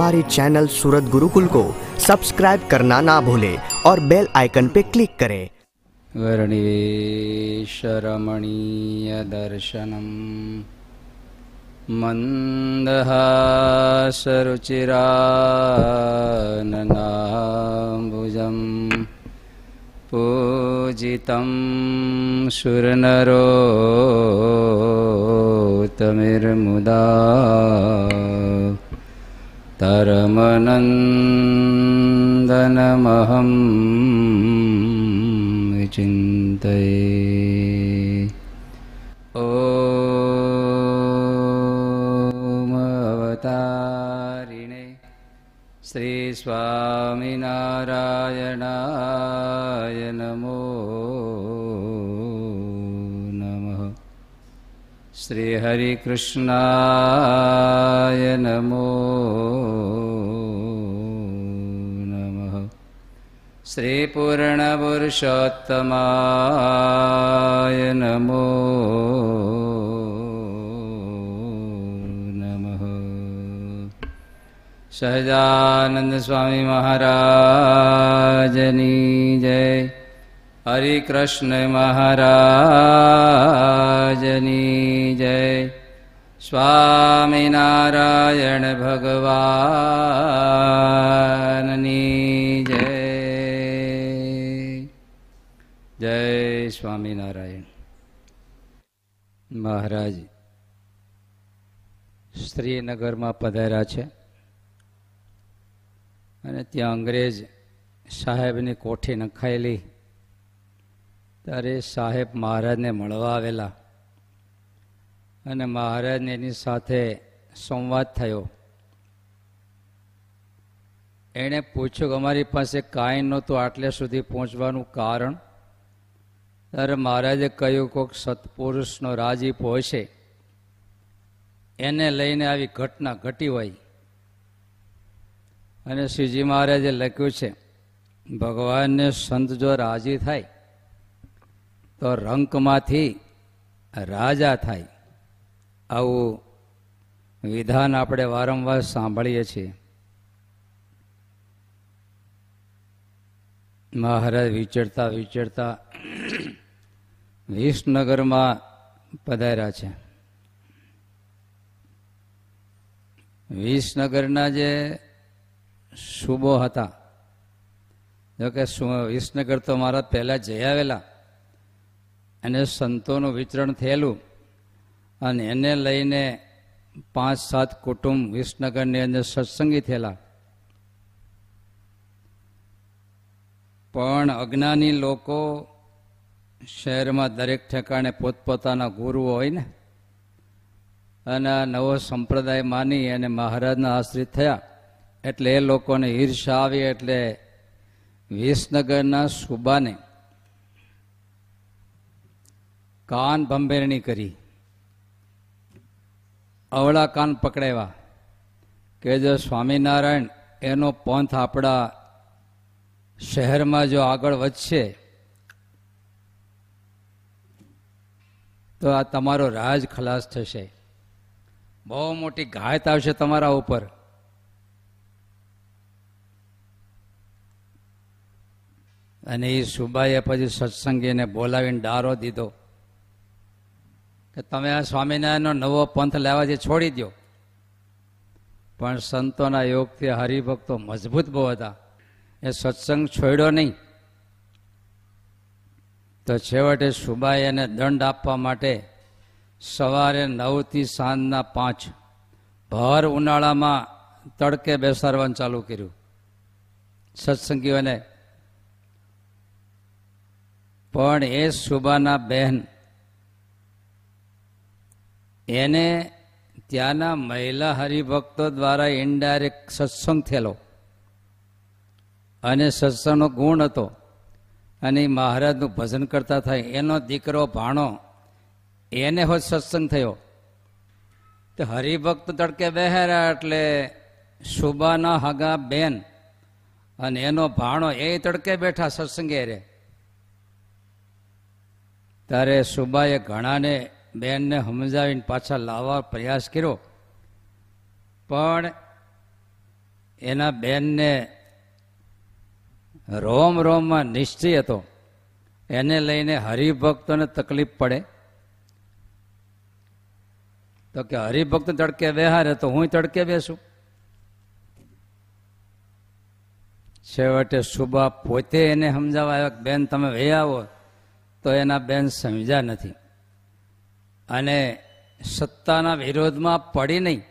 हमारे चैनल सूरत गुरुकुल को सब्सक्राइब करना ना भूले और बेल आइकन पे क्लिक करें। वर्णिवेशरमणीयदर्शनम्। मन्दहासरुचिराननाम्बुजम् पूजितं सुरनरोतमिर्मुदा तरमनन्दनमहं विचिन्तये। ॐमवतारिणे श्रीस्वामिनारायणा श्रीहरिकृष्णाय नमो नमः। श्रीपूर्णपुरुषोत्तमाय नमो नमः। सहजानन्दस्वामी महाराजनी जय। જય હરિકૃષ્ણ મહારાજની જય. સ્વામિનારાયણ ભગવાનની જય. જય સ્વામિનારાયણ મહારાજ, શ્રીનગરમાં પધાર્યા છે. અને ત્યાં અંગ્રેજ સાહેબની કોઠી નખાયેલી. ત્યારે સાહેબ મહારાજને મળવા આવેલા. અને મહારાજને એની સાથે સંવાદ થયો. એણે પૂછ્યું કે અમારી પાસે કાંઈ નહોતું આટલે સુધી પહોંચવાનું કારણ? ત્યારે મહારાજે કહ્યું કોઈક સત્પુરુષનો રાજીપ હોય છે એને લઈને આવી ઘટના ઘટી હોય. અને શ્રીજી મહારાજે લખ્યું છે, ભગવાનને સંત જો રાજી થાય તો રંકમાંથી રાજા થાય. આવું વિધાન આપણે વારંવાર સાંભળીએ છીએ. મહારાજ વિચરતા વિચરતા વિસનગરમાં પધાર્યા છે. વિસનગરના જે શુભો હતા, જોકે વિસનગર તો મારા પહેલાં જઈ આવેલા. અને સંતોનું વિતરણ થયેલું અને એને લઈને પાંચ સાત કુટુંબ વિસનગરની અંદર સત્સંગી થયેલા. પણ અજ્ઞાની લોકો શહેરમાં દરેક ઠેકાણે પોતપોતાના ગુરુઓ હોય ને, અને નવો સંપ્રદાય માની અને મહારાજના આશ્રિત થયા. એટલે એ લોકોને ઈર્ષા આવી એટલે વિસનગરના સુબાને કાન ભંભેરણી કરી. અવળા કાન પકડાવ્યા. કે જો સ્વામિનારાયણ એનો પંથ આપણા શહેરમાં જો આગળ વધશે, તો આ તમારો રાજ ખલાસ થશે. બહુ મોટી ઘાયત આવશે તમારા ઉપર. અને એ સુબાઈએ પછી સત્સંગીને બોલાવીને ડારો દીધો. કે તમે આ સ્વામિનારાયણનો નવો પંથ લેવાથી છોડી દો પણ સંતોના યોગથી હરિભક્તો મજબૂત બહુ હતા. એ સત્સંગ છોડ્યો નહીં. તો છેવટે સુબાઈ એને દંડ આપવા માટે સવારે નવથી સાંજના પાંચ ભર ઉનાળામાં તડકે બેસાડવાનું ચાલુ કર્યું. સત્સંગીઓને, પણ એ સુબાના બહેન એને ત્યાંના મહિલા હરિભક્તો દ્વારા ઇનડાયરેક્ટ સત્સંગ થયેલો. અને સત્સંગનો ગુણ હતો. અને મહારાજનું ભજન કરતા થાય. એનો દીકરો ભાણો, એને હોય સત્સંગ થયો. તો હરિભક્ત તડકે બહેરા એટલે સુબાના હગા બેન અને એનો ભાણો એ તડકે બેઠા સત્સંગે રે. ત્યારે સુબાએ ઘણાને બેનને સમજાવીને પાછા લાવવા પ્રયાસ કર્યો. પણ એના બેનને રોમ રોમમાં નિશ્ચય હતો. એને લઈને હરિભક્તોને તકલીફ પડે. તો કે હરિભક્ત તડકે બેહારે તો હું તડકે બેસું? છેવટે સુબા પોતે એને સમજાવવા આવ્યા બેન, તમે વે આવો. તો એના બેન સમજ્યા નથી. અને સત્તાના વિરોધમાં પડી નહીં.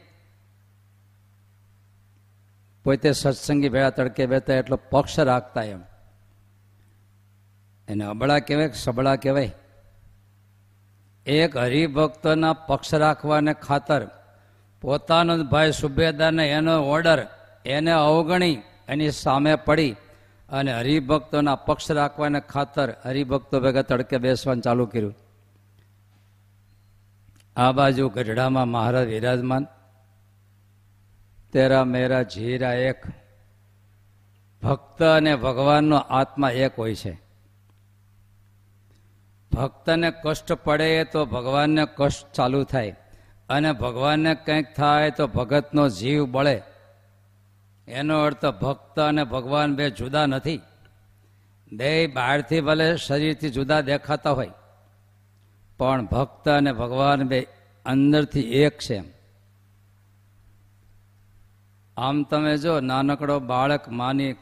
પોતે સત્સંગી ભેળા તડકે બેતા એટલો પક્ષ રાખતા એમ. એને અબળા કહેવાય સબળા કહેવાય. એક હરિભક્તના પક્ષ રાખવાને ખાતર પોતાનો જ ભાઈ સુબેદારને એનો ઓર્ડર એને અવગણી એની સામે પડી અને હરિભક્તોના પક્ષ રાખવાને ખાતર હરિભક્તો ભેગા તડકે બેસવાનું ચાલુ કર્યું. આ બાજુ ગઢડામાં મહારાજ વિરાજમાન. તેરા મેરા જીરા એક. ભક્ત અને ભગવાનનો આત્મા એક હોય છે. ભક્તને કષ્ટ પડે તો ભગવાનને કષ્ટ ચાલુ થાય. અને ભગવાનને કંઈક થાય તો ભગતનો જીવ બળે. એનો અર્થ ભક્ત અને ભગવાન બે જુદા નથી. બે બહારથી ભલે શરીરથી જુદા દેખાતા હોય. પણ ભક્ત અને ભગવાન બે અંદરથી એક છે આમ તમે જો નાનકડો બાળક માની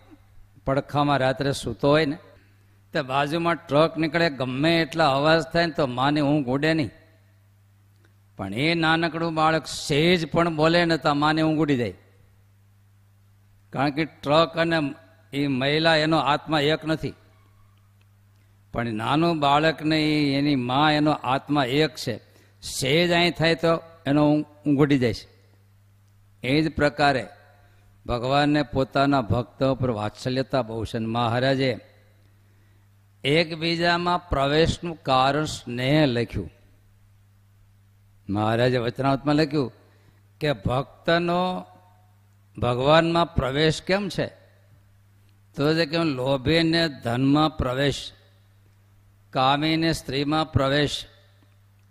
પડખામાં રાત્રે સૂતો હોય ને, તે બાજુમાં ટ્રક નીકળે, ગમે એટલા અવાજ થાય ને તો માની ઊંઘ ઉડે નહીં. પણ એ નાનકડું બાળક સેજ પણ બોલે ને તો માને ઊંઘ ઉડી જાય. કારણ કે ટ્રક અને એ મહિલા એનો આત્મા એક નથી. પણ નાનું બાળકને એની મા, એનો આત્મા એક છે. સેજ અહીં થાય તો એનો ઊંઘ ઉડી જાય છે. એ જ પ્રકારે ભગવાનને પોતાના ભક્તો પર વાત્સલ્યતા બહુ છે. મહારાજે એકબીજામાં પ્રવેશનું કારણ સ્નેહ લખ્યું. મહારાજે વચનાવતમાં લખ્યું કે ભક્તનો ભગવાનમાં પ્રવેશ કેમ છે? તો જે કેમ લોભીને ધનમાં પ્રવેશ કામીને સ્ત્રીમાં પ્રવેશ.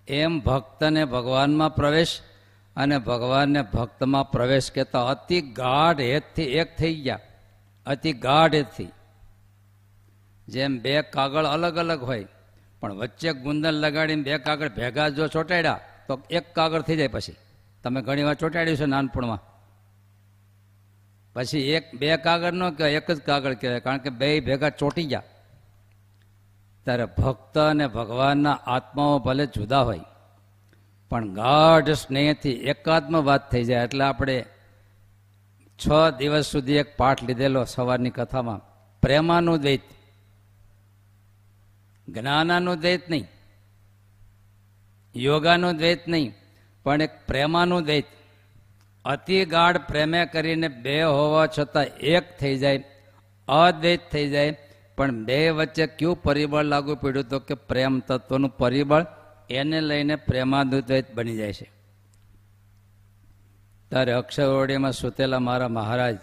એમ ભક્તને ભગવાનમાં પ્રવેશ અને ભગવાનને ભક્તમાં પ્રવેશ કહેતા અતિ ગાઢ હેતથી એક થઈ ગયા. અતિ ગાઢ હેતથી. જેમ બે કાગળ અલગ અલગ હોય, પણ વચ્ચે ગુંદર લગાડીને બે કાગળ ભેગા જો ચોંટાડ્યા, તો એક કાગળ થઈ જાય પછી. તમે ઘણી વાર ચોંટાડ્યું છે નાનપણમાં. પછી એક બે કાગળ નો કહેવાય, એક જ કાગળ કહેવાય, કારણ કે બે ભેગા ચોંટી ગયા. ત્યારે ભક્ત અને ભગવાનના આત્માઓ ભલે જુદા હોય, પણ ગાઢ સ્નેહથી એકાત્મ વાત થઈ જાય. એટલે આપણે છ દિવસ સુધી એક પાઠ લીધેલો સવારની કથામાં. પ્રેમાનું દ્વૈત. જ્ઞાનાનું દ્વૈત નહીં. યોગાનું દ્વૈત નહીં. પણ એક પ્રેમાનું દ્વૈત. અતિ ગાઢ પ્રેમે કરીને બે હોવા છતાં એક થઈ જાય, અદ્વૈત થઈ જાય પણ બે વચ્ચે કયું પરિબળ લાગુ પડ્યું તો કે પ્રેમ તત્વનું પરિબળ એને લઈને પ્રેમાદુદ્વૈત બની જાય છે. ત્યારે અક્ષરવડીમાં સૂતેલા મારા મહારાજ,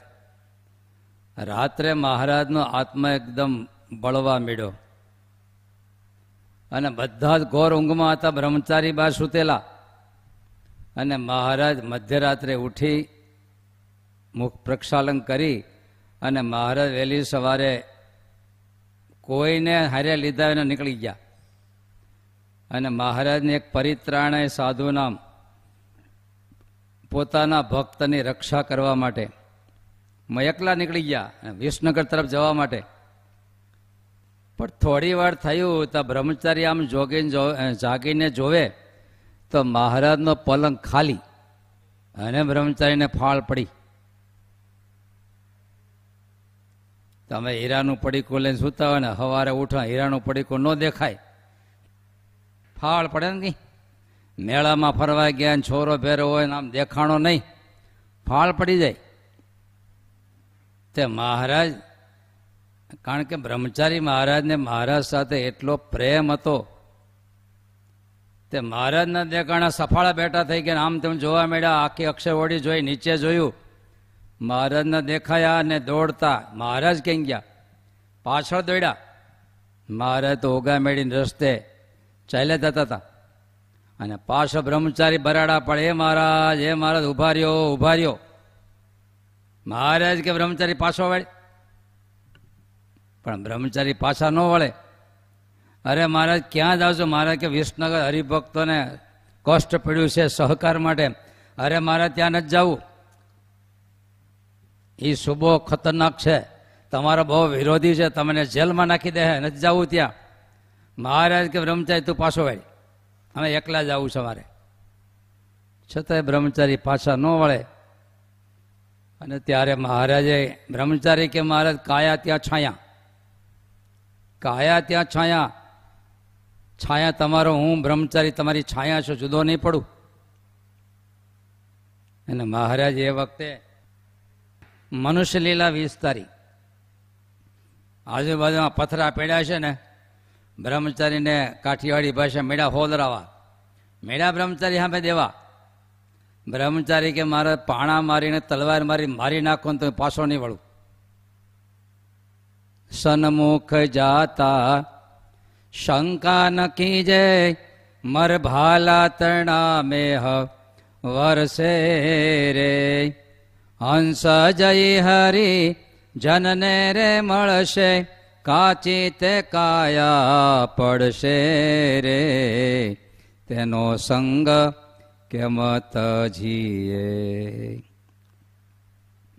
રાત્રે મહારાજનો આત્મા એકદમ બળવા મીડ્યો. અને બધા જ ઘોર ઊંઘમાં હતા, બ્રહ્મચારી બા સૂતેલા. અને મહારાજ મધ્યરાત્રે ઉઠી મુખ પ્રક્ષાલન કરી અને મહારાજ વહેલી સવારે કોઈને હારે લીધા એને નીકળી ગયા. અને મહારાજને એક પરિત્રાણ સાધુ નામ પોતાના ભક્તની રક્ષા કરવા માટે એકલા નીકળી ગયા વિસનગર તરફ જવા માટે. પણ થોડી વાર થયું તો બ્રહ્મચારી આમ જોગીને જાગીને જોવે તો મહારાજનો પલંગ ખાલી અને બ્રહ્મચારીને ફાળ પડી. તમે હીરાનું પડીકું લઈને સૂતા હોય ને, સવારે ઉઠો, હીરાનું પડીકું ન દેખાય. ફાળ પડે ને કંઈ? મેળામાં ફરવા ગયા ને છોરો ભેરો હોય ને આમ દેખાણો નહીં. ફાળ પડી જાય. તે મહારાજ, કારણ કે બ્રહ્મચારી મહારાજને મહારાજ સાથે એટલો પ્રેમ હતો. તે મહારાજના દેખાણા સફાળા બેઠા થઈ ગયા આમ તેમ જોવા મળ્યા, આખી અક્ષરવડી જોઈ, નીચે જોયું. મહારાજના દેખાયા અને દોડતા મહારાજ ક્યાં ગયા? પાછળ દોડ્યા. મહારાજ તો ઓગા મેળીને રસ્તે ચાલ્યા જતા હતા. અને પાછો બ્રહ્મચારી બરાડા પડે એ મહારાજ એ મહારાજ ઊભા રહ્યો ઊભા રહ્યો મહારાજ કે, બ્રહ્મચારી પાછો વળે. પણ બ્રહ્મચારી પાછા ન વળે. અરે મહારાજ, ક્યાં જાવ છો? મહારાજ કે વિસનગર હરિભક્તોને કષ્ટ પડ્યું છે સહકાર માટે. અરે મહારાજ ત્યાં નથી જવું. એ શુભો ખતરનાક છે. તમારો બહુ વિરોધી છે. તમને જેલમાં નાખી દે નથી જવું ત્યાં. મહારાજ કે, બ્રહ્મચારી, તું પાછો વળી. અમે એકલા જવું છે મારે. છતાંય બ્રહ્મચારી પાછા ન વળે. અને ત્યારે મહારાજે, બ્રહ્મચારી કે મહારાજ, કાયા ત્યાં છાયા? કાયા ત્યાં છાયા? છાયા તમારો, હું બ્રહ્મચારી તમારી છાયા છું, જુદો નહીં પડું. અને મહારાજ એ વખતે મનુષ્ય લીલા વિસ્તારી આજુબાજુમાં પથરા પડ્યા છે ને, બ્રહ્મચારીને કાઠિયાવાડી ભાષા મેળા હોદરાવા. મેળા બ્રહ્મચારી સામે દેવા. બ્રહ્મચારી કે મારે પાણા મારીને તલવાર મારી મારી નાખો ને તમે પાછો નહીં વળું. સન્મુખ જાતા, શંકા ન કીજે મર ભાલા તણા મેહ વરસે રે. હંસ જય હરી, જનને રે મળશે, કાચી તે કાયા પડશે રે. તેનો સંગ કેમ તજીએ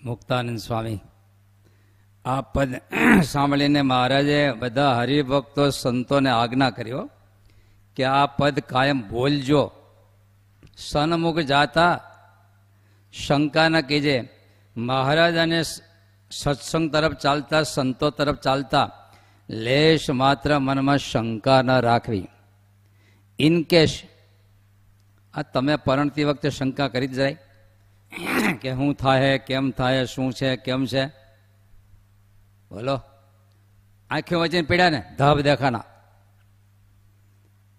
મુક્તાનંદ સ્વામી આ પદ સાંભળીને મહારાજે બધા હરિભક્તો સંતોને આજ્ઞા કર્યો કે આ પદ કાયમ બોલજો સન્મુખ જાતા શંકા ન કીજે, મહારાજ અને સત્સંગ તરફ ચાલતા, સંતો તરફ ચાલતા, લેશ માત્ર મનમાં શંકા ન રાખવી. ઇનકેશ આ તમે પરણતી વખતે શંકા કરી જ જાય. કે શું થાય, કેમ થાય, શું છે, કેમ છે? બોલો. આંખો વચ્ચે પીડ્યા ને, ધબ દેખાના.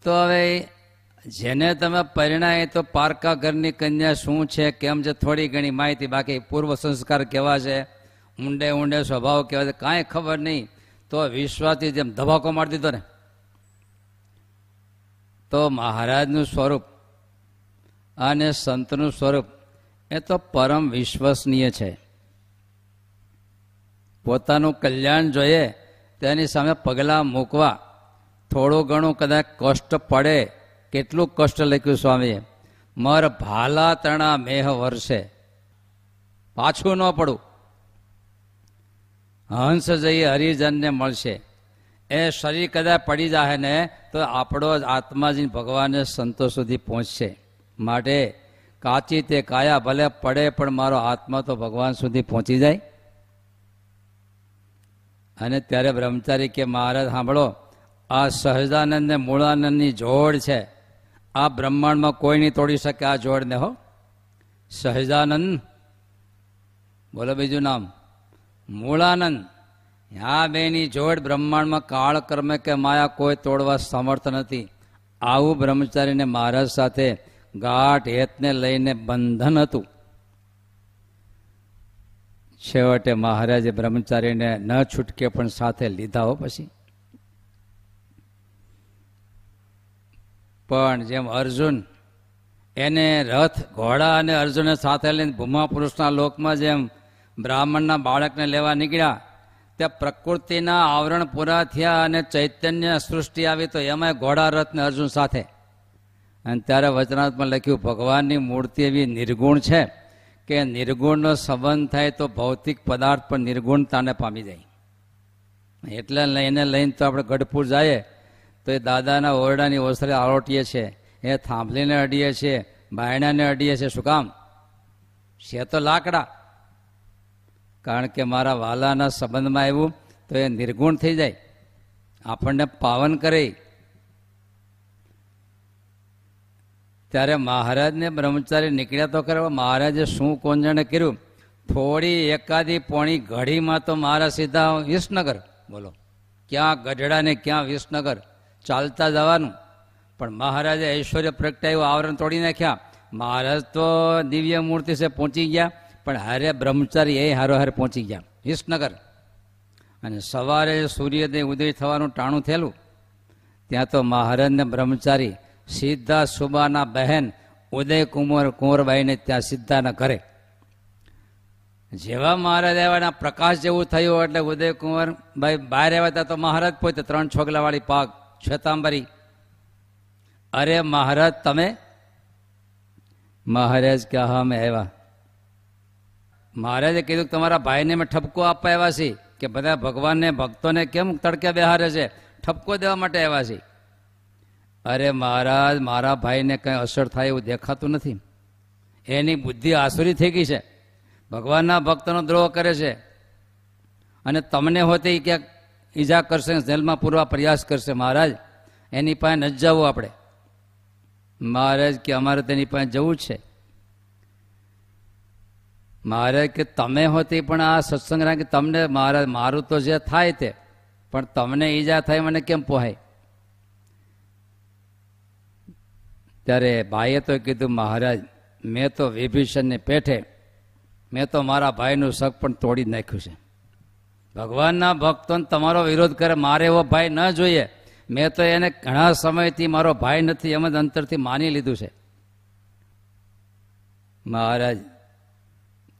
તો હવે જેને તમે પરિણાય તો પારકા ઘરની કન્યા શું છે, કેમ છે, થોડી ઘણી માહિતી બાકી પૂર્વ સંસ્કાર કેવા છે, ઊંડે ઊંડે સ્વભાવ કેવા છે, કાંઈ ખબર નહીં. તો વિશ્વાસથી જેમ ધબાકો મારી દીધો ને, તો મહારાજનું સ્વરૂપ અને સંતનું સ્વરૂપ એ તો પરમ વિશ્વસનીય છે. પોતાનું કલ્યાણ જોઈએ, તેની સામે પગલાં મૂકવા થોડું ઘણું કદાચ કષ્ટ પડે કેટલું કષ્ટ લખ્યું સ્વામીએ? મર ભાલા તણા મેહ વર્ષે પાછું ન પડું. હંસ જઈ હરિજનને મળશે. એ શરીર કદાચ પડી જાય ને, તો આપણો જ આત્માજી ભગવાનને સંતો સુધી પહોંચશે. માટે કાચી તે કાયા ભલે પડે, પણ મારો આત્મા તો ભગવાન સુધી પહોંચી જાય. અને ત્યારે બ્રહ્મચારી કે, મહારાજ, સાંભળો, આ સહજાનંદ ને મૂળાનંદની જોડ છે. આ બ્રહ્માંડમાં કોઈ નહીં તોડી શકે આ જોડને હો. સહજાનંદ. બોલો બીજું નામ. મૂળાનંદ. આ બેની જોડ બ્રહ્માંડમાં કાળ કર્મે કે માયા કોઈ તોડવા સમર્થ નથી. આવું બ્રહ્મચારીને મહારાજ સાથે ગાઢ હેતને લઈને બંધન હતું. છેવટે મહારાજે બ્રહ્મચારીને ન છૂટકે પણ સાથે લીધા હો પછી. પણ જેમ અર્જુન એને રથ, ઘોડા અને અર્જુનને સાથે લઈને ભૂમા પુરુષના લોકમાં જેમ બ્રાહ્મણના બાળકને લેવા નીકળ્યા, ત્યાં પ્રકૃતિના આવરણ પૂરા થયા અને ચૈતન્ય સૃષ્ટિ આવી તો એમાં ઘોડા રથને અર્જુન સાથે. અને ત્યારે વચનાત્મા લખ્યું, ભગવાનની મૂર્તિ એવી નિર્ગુણ છે કે નિર્ગુણનો સંબંધ થાય તો ભૌતિક પદાર્થ પણ નિર્ગુણતાને પામી જાય. એટલે લઈને લઈને તો આપણે ગઢપુર જઈએ તો એ દાદાના ઓરડાની ઓસરે આરોટીએ છીએ એ થાંભલીને અડીએ છે, બાયણાને અડીએ છીએ શું કામ? છે તો લાકડા. કારણ કે મારા વાલાના સંબંધમાં આવ્યું, તો એ નિર્ગુણ થઈ જાય. આપણને પાવન કરે. ત્યારે મહારાજને બ્રહ્મચારી નીકળ્યા તો ખરા મહારાજે શું કોંજણે કર્યું? થોડી એકાદી પોણી ઘડીમાં તો મારા સીધા વિસનગર. બોલો, ક્યાં ગઢડા ને ક્યાં વિસનગર? ચાલતા જવાનું. પણ મહારાજે ઐશ્વર્ય પ્રગટાયું, આવરણ તોડી નાખ્યા. મહારાજ તો દિવ્ય મૂર્તિ છે, પહોંચી ગયા. પણ હારે બ્રહ્મચારી એ હારો હારે પહોંચી ગયા. વિસનગર. અને સવારે સૂર્યોદય ઉદય થવાનું ટાણું થયેલું. ત્યાં તો મહારાજને બ્રહ્મચારી સીધા સુબાના બહેન ઉદય કુંવર કુંવરબાઈને ત્યાં સીધાના ઘરે. જેવા મહારાજ આવ્યા પ્રકાશ જેવું થયું એટલે ઉદયકુંવર ભાઈ બહાર આવ્યા હતા તો મહારાજ પોતે ત્રણ છોગલાવાળી પાક શ્વેતાંબરી. અરે મહારાજ, તમે? મહારાજ કે હા અમે આવ્યા? મહારાજે કીધું તમારા ભાઈને મેં ઠપકો આપવા આવ્યા છે કે બધા ભગવાનને ભક્તોને કેમ તડકે બેહારે છે? ઠપકો દેવા માટે આવ્યા છે અરે મહારાજ, મારા ભાઈને કંઈ અસર થાય એવું દેખાતું નથી. એની બુદ્ધિ આસુરી થઈ ગઈ છે. ભગવાનના ભક્તનો દ્રોહ કરે છે. અને તમને હોતે ક્યાંક ઈજા કરશે, જેલમાં પૂરવા પ્રયાસ કરશે. મહારાજ, એની પાસે ન જવું આપણે. મહારાજ કે અમારે તેની પાસે જવું છે. મહારાજ કે તમે હોતી પણ આ સત્સંગ રાખી તમને, મહારાજ, મારું તો જે થાય તે, પણ તમને ઈજા થાય મને કેમ પોહાય? ત્યારે ભાઈએ તો કીધું, મહારાજ, મેં તો વિભીષણને પેઠે, મેં તો મારા ભાઈનું શક પણ તોડી નાખ્યું છે. ભગવાનના ભક્તોને તમારો વિરોધ કરે, મારે એવો ભાઈ ન જોઈએ. મેં તો એને ઘણા સમયથી મારો ભાઈ નથી, એમ જ અંતરથી માની લીધું છે. મહારાજ,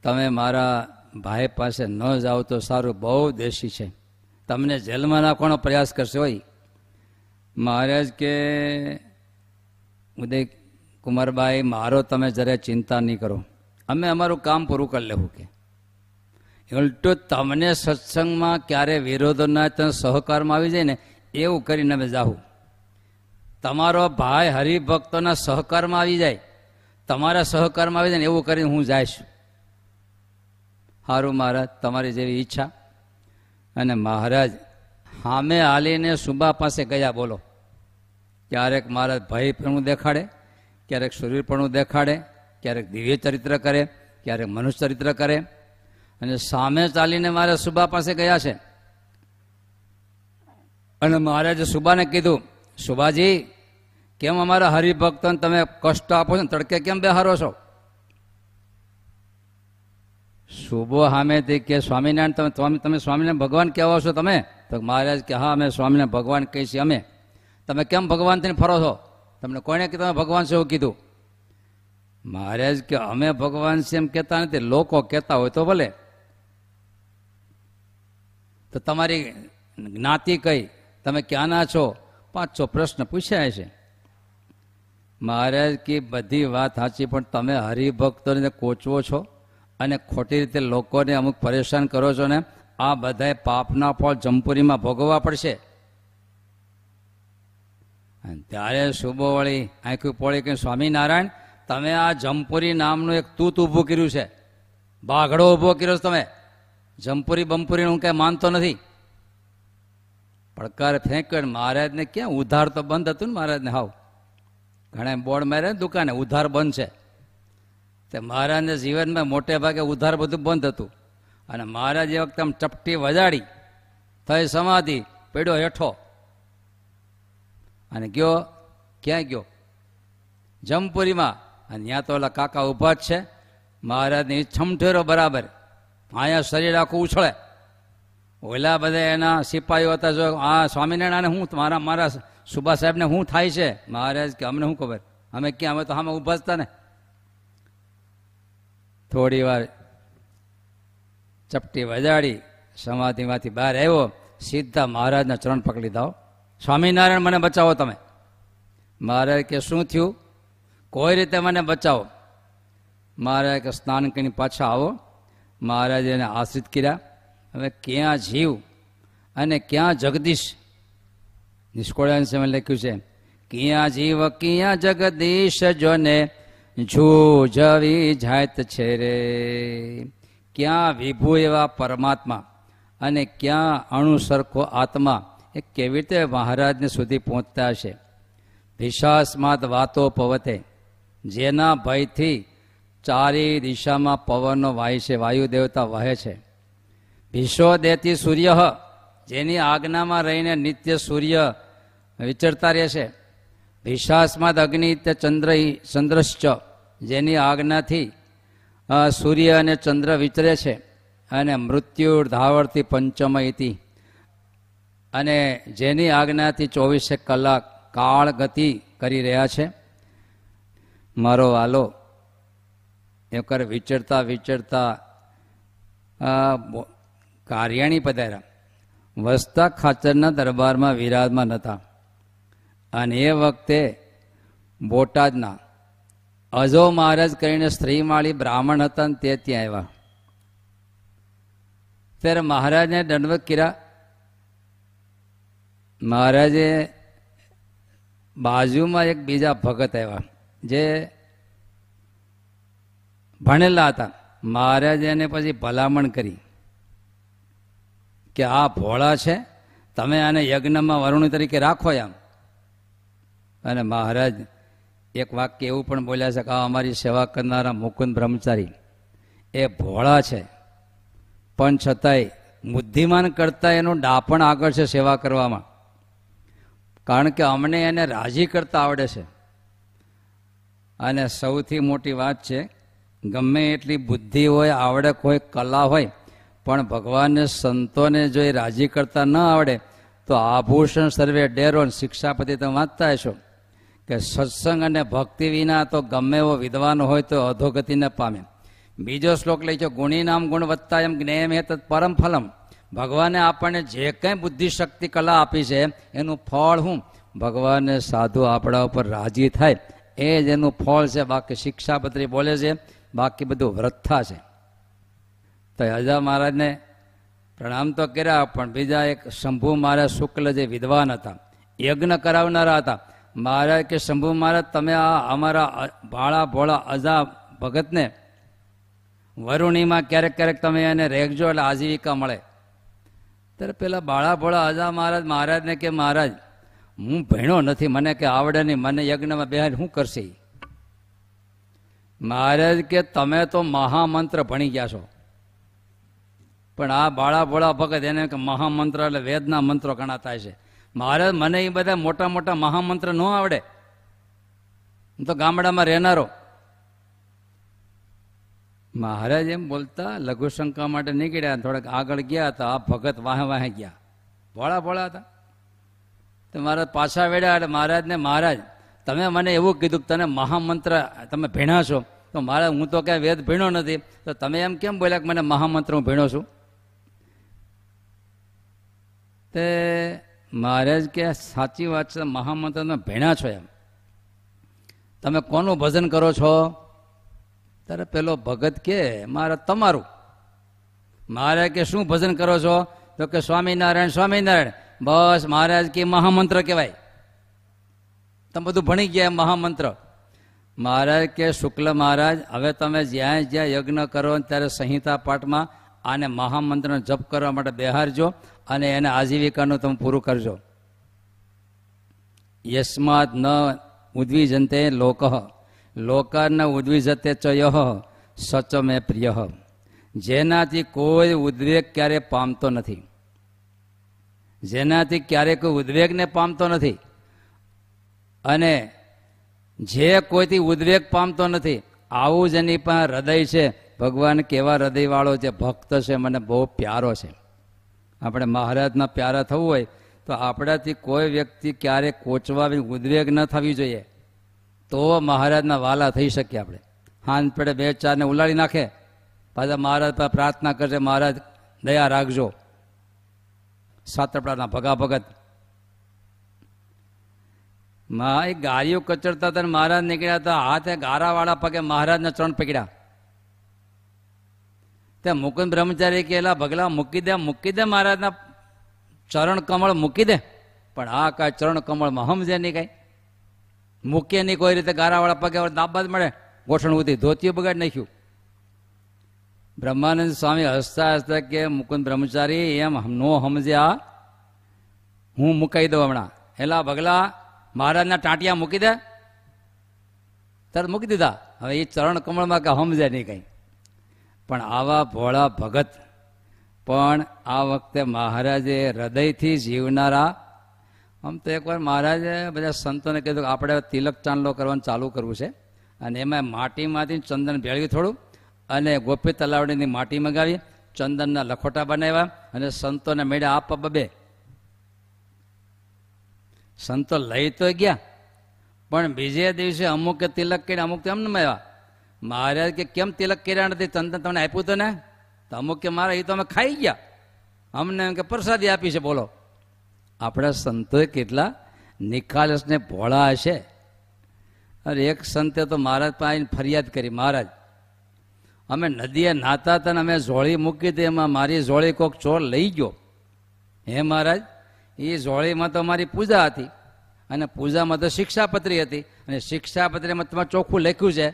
તમે મારા ભાઈ પાસે ન જાઓ તો સારું, બહુ દેશી છે. તમને જેલમાં નાખવાનો પ્રયાસ કરશે હોય મહારાજ કે, ઉદય કુમારભાઈ મારો તમે જરા ચિંતા નહીં કરો. અમે અમારું કામ પૂરું કરી લેવું કે. ઉલટું તમને સત્સંગમાં ક્યારે વિરોધો ના ત્યાં સહકારમાં આવી જાય ને, એવું કરીને અમે જાઉં તમારો ભાઈ હરિભક્તોના સહકારમાં આવી જાય, તમારા સહકારમાં આવી જાય ને, એવું કરીને હું જઈશ. સારું મહારાજ, તમારી જેવી ઈચ્છા. અને મહારાજ સામે હાલીને સુબા પાસે ગયા, બોલો. ક્યારેક મહારાજ ભયપણું દેખાડે, ક્યારેક શરીરપણું દેખાડે, ક્યારેક દિવ્ય ચરિત્ર કરે, ક્યારેક મનુષ્ય ચરિત્ર કરે અને સામે ચાલીને મારે સુબા પાસે ગયા છે. અને મહારાજે સુબાને કીધું, સુબાજી, કેમ અમારા હરિભક્તને તમે કષ્ટ આપો છો તડકે કેમ બેહારો છો? શુભો સામેથી કે, સ્વામિનારાયણ, તમે સ્વામી, તમે સ્વામિનારાયણ ભગવાન કહેવા છો તમે? તો મહારાજ કે, હા, અમે સ્વામીને ભગવાન કહીએ છીએ અમે. તમે કેમ ભગવાનથી ફરો છો? તમને કોણે કે તમે ભગવાન છે એવું કીધું. મહારાજ કે, અમે ભગવાન છે એમ કહેતા નથી, લોકો કહેતા હોય તો ભલે. તો તમારી જ્ઞાતિ કઈ? તમે ક્યાંના છો? પાંચ છ પ્રશ્ન પૂછ્યા છે. મહારાજ કે બધી વાત સાચી, પણ તમે હરિભક્તોને કોચવો છો અને ખોટી રીતે લોકોને અમુક પરેશાન કરો છો ને, આ બધાએ પાપના ફળ જમપુરીમાં ભોગવવા પડશે. ત્યારે શુભો વળી આંખું પોળી કે સ્વામિનારાયણ, તમે આ જમપુરી નામનું એક તૂત ઊભું કર્યું છે. બાઘડો ઊભો કર્યો છે તમે. જમપુરી બમપુરી હું કાંઈ માનતો નથી. પડકાર ફેંક્યો મહારાજને ક્યાં? ઉધાર તો બંધ હતું ને મહારાજને? હાવ. ઘણા બોર્ડ મારે દુકાને, ઉધાર બંધ છે. તે મહારાજને જીવનમાં મોટે ભાગે ઉધાર બધું બંધ હતું. અને મહારાજ એ વખતે આમ ચપટી વજાડી, થઈ સમાધિ, પડ્યો હેઠો. અને ગયો, ક્યાં ગયો? જમપુરીમાં અને ત્યાં તો ઓલા કાકા ઊભા જ છે. મહારાજની છમઠેરો બરાબર. અહીંયા શરીર આખું ઉછળે. ઓલા બધા એના સિપાહીઓ હતા જો આ સ્વામિનારાયણ હું મારા મારા સુભાષ સાહેબને શું થાય છે? મહારાજ કે અમને શું ખબર? અમે ક્યાં? અમે તો આમાં ઊભા હતા ને. થોડી વાર ચપટી વજાડી સમાધિમાંથી બહાર આવ્યો. સીધા મહારાજના ચરણ પકડી દાઓ સ્વામિનારાયણ, મને બચાવો તમે. મહારાજ કે, શું થયું? કોઈ રીતે મને બચાવો? મહારાજ કે, સ્નાન કરીને પાછા આવો. મહારાજે એને આશ્રિત કર્યા. હવે ક્યાં જીવ અને ક્યાં જગદીશ? નિષ્કોળાંશમાં લખ્યું છે, ક્યાં જીવ, ક્યાં જગદીશ જોને જવી જાત છે રે. ક્યાં વિભુ એવા પરમાત્મા અને ક્યાં અણુસરખો આત્મા એ કેવી રીતે મહારાજને સુધી પહોંચતા હશે? વિશ્વાસમાં વાતો પવતે. જેના ભયથી ચારે દિશામાં પવનો વાય છે વાયુ દેવતા વહે છે. ભીષો દેતી સૂર્ય જેની આજ્ઞામાં રહીને નિત્ય સૂર્ય વિચરતા રહે છે. ભીષાસ્માદ અગ્નિ તે ચંદ્ર ચંદ્રશ્ચ જેની આજ્ઞાથી સૂર્ય અને ચંદ્ર વિચરે છે અને મૃત્યુ ધાવડતી પંચમ અને જેની આજ્ઞાથી ચોવીસે કલાક કાળ ગતિ કરી રહ્યા છે. મારો વાલો એકવાર વિચરતા વિચરતા કાર્યાણી પધાર્યા. વસતા ખાચરના દરબારમાં વિરાજમાં નહોતા અને એ વખતે બોટાદના અજો મહારાજ કરીને સ્ત્રીમાળી બ્રાહ્મણ હતા ને તે ત્યાં આવ્યા. ત્યારે મહારાજને દંડવત કર્યા. મહારાજે બાજુમાં એક બીજા ભગત આવ્યા, જે ભણેલા હતા. મહારાજે એને પછી ભલામણ કરી કે આ ભોળા છે, તમે આને યજ્ઞમાં વરુણ તરીકે રાખો એમ. અને મહારાજ એક વાક્ય એવું પણ બોલ્યા છે કે આ અમારી સેવા કરનારા મુકુંદ બ્રહ્મચારી, એ ભોળા છે, પણ છતાંય બુદ્ધિમાન કરતાં એનું ડાપણ આગળ છે સેવા કરવામાં. કારણ કે અમને એને રાજી કરતા આવડે છે. અને સૌથી મોટી વાત છે ગમે એટલી બુદ્ધિ હોય આવડક હોય કલા હોય, પણ ભગવાનને સંતોને જો એ રાજી કરતા ન આવડે, તો આભૂષણ સર્વે ડેરો શિક્ષાપતિ તમે વાંચતા હશો. કે સત્સંગ અને ભક્તિ વિના તો ગમે એવો વિદ્વાન હોય તો અધોગતિને પામે. બીજો શ્લોક લઈ છો ગુણી નામ ગુણ વધતા એમ જ્ઞેમ હે તત્ પરમ ફલમ. ભગવાને આપણને જે કંઈ બુદ્ધિ શક્તિ કલા આપી છે, એનું ફળ હું? ભગવાનને સાધુ આપણા ઉપર રાજી થાય, એ જ એનું ફળ છે. બાકી શિક્ષાપત્રી બોલે છે બાકી બધું વ્રથા છે તો અજા મહારાજને પ્રણામ તો કર્યા, પણ બીજા એક શંભુ મહારાજ શુક્લ જે વિદ્વાન હતા, યજ્ઞ કરાવનારા હતા. મહારાજ કે, શંભુ મહારાજ, તમે આ અમારા ભાળા ભોળા અજા ભગતને વરુણીમાં ક્યારેક ક્યારેક તમે એને રેખજો એટલે આજીવિકા મળે. ત્યારે પેલા બાળા ભોળા અજા મહારાજ મહારાજને કે, મહારાજ, હું ભણ્યો નથી. મને કે આવડે નહીં. મને યજ્ઞમાં બેહાડ શું કરશે? મહારાજ કે તમે તો મહામંત્ર ભણી ગયા છો. પણ આ બાળા ભોળા ભગત એને કે મહામંત્ર એટલે વેદના મંત્રો ઘણા થાય છે. મહારાજ, મને એ બધા મોટા મોટા મહામંત્ર ન આવડે. હું તો ગામડામાં રહેનારો. મહારાજ એમ બોલતા લઘુશંકા માટે નીકળ્યા, થોડાક આગળ ગયા હતા આ ભગત વાહે વાહે ગયા. ભોળા ભોળા હતા. તો મહારાજ પાછા વેડ્યા એટલે મહારાજને, મહારાજ, તમે મને એવું કીધું કે તને મહામંત્ર તમે ભીણા છો. તો મારે હું તો ક્યાંય વેદ ભીણો નથી. તો તમે એમ કેમ બોલ્યા કે મને મહામંત્ર હું ભીણો છું? તે મહારાજ કે સાચી વાત છે મહામંત્ર તમે ભીણા છો એમ. તમે કોનું ભજન કરો છો? ત્યારે પેલો ભગત કે, મારે તમારું. મહારાજ કે, શું ભજન કરો છો? તો કે, સ્વામિનારાયણ સ્વામિનારાયણ. બસ મહારાજ કે, મહામંત્ર કહેવાય. તમે બધું ભણી ગયા, મહામંત્ર. મહારાજ કે શુક્લ મહારાજ, હવે તમે જ્યાં જ્યાં યજ્ઞ કરો ત્યારે સંહિતા પાઠમાં આને મહામંત્રનો જપ કરવા માટે બેહારજો અને એને આજીવિકાનું તમે પૂરું કરજો. યસ્માત ન ઉદ્વિજંતે લોક લોકાન ઉદ્વિજતે ચ યહ સચ મે પ્રિય. જેનાથી કોઈ ઉદ્વેગ ક્યારે પામતો નથી. જેનાથી ક્યારે કોઈ ઉદ્વેગને પામતો નથી. અને જે કોઈથી ઉદ્વેગ પામતો નથી, આવું જ એની પણ હૃદય છે. ભગવાન કેવા હૃદયવાળો છે, ભક્ત છે, મને બહુ પ્યારો છે. આપણે મહારાજના પ્યારા થવું હોય, તો આપણાથી કોઈ વ્યક્તિ ક્યારે કોચવાવી ઉદ્વેગ ન થવી જોઈએ. તો મહારાજના વાલા થઈ શકીએ આપણે. હાથ પડે બે ચારને ઉલાડી નાખે. પાછા મહારાજ પર પ્રાર્થના કરશે, મહારાજ, દયા રાખજો. સાતપડાના ભગા ભગત મા, એ ગાડીઓ કચડતા હતા મહારાજ નીકળ્યા હતા હાથે ગારાવાળા પગે મહારાજના ચરણ પકડ્યા. ત્યાં મુકુંદ બ્રહ્મચારી કહેલા ભગલા, મૂકી દે મૂકી દે મહારાજના ચરણ કમળ, મૂકી દે. પણ આ કાંઈ ચરણ કમળમાં સમજે નહીં કાંઈ. મૂકીએ નહીં કોઈ રીતે, ગારાવાળા પગે દાબા જ મળે, ગોઠણ ઉધી ધોતીઓ બગાડી નાખ્યું. બ્રહ્માનંદ સ્વામી હસતા હસતા કે, મુકુંદ બ્રહ્મચારી, એમ નો સમજ્યા હું મુકાઈ દઉં હમણાં. હેલા ભગલા મહારાજના ટાંટિયા મૂકી દે. તરત મૂકી દીધા. હવે એ ચરણ કમળમાં કે સમજે નહીં કંઈ. પણ આવા ભોળા ભગત, પણ આ વખતે મહારાજે હૃદયથી જીવનારા, આમ તો એકવાર મહારાજે બધા સંતોને કીધું કે આપણે તિલક ચાંદલો કરવાનું ચાલુ કરવું છે. અને એમાં માટીમાંથી ચંદન ભેળવી થોડું અને ગોપી તલાવડીની માટી મગાવી, ચંદનના લખોટા બનાવ્યા અને સંતોને મેળા આપવા બબે. સંતો લઈ તો ગયા. પણ બીજે દિવસે અમુક તિલક કર્યા અમુક એમને આવ્યા. મહારાજ કે, કેમ તિલક કર્યા નથી? ચંદન તમને આપ્યું તો ને તો અમુક કે, મારા, એ તો અમે ખાઈ ગયા. અમને એમ કે, પ્રસાદી આપી છે, બોલો. આપણા સંતોએ કેટલા નિખાલસને ભોળા હશે. અરે, એક સંતે તો મહારાજ પાસે ફરિયાદ કરી, મહારાજ, અમે નદીએ નાતા હતા ને અમે ઝોળી મૂકી હતી, એમાં મારી ઝોળી કોક ચોર લઈ ગયો. હે મહારાજ? એ ઝોળીમાં તો મારી પૂજા હતી. અને પૂજામાં તો શિક્ષાપત્રી હતી. અને શિક્ષાપત્રીમાં તમારે ચોખ્ખું લખ્યું છે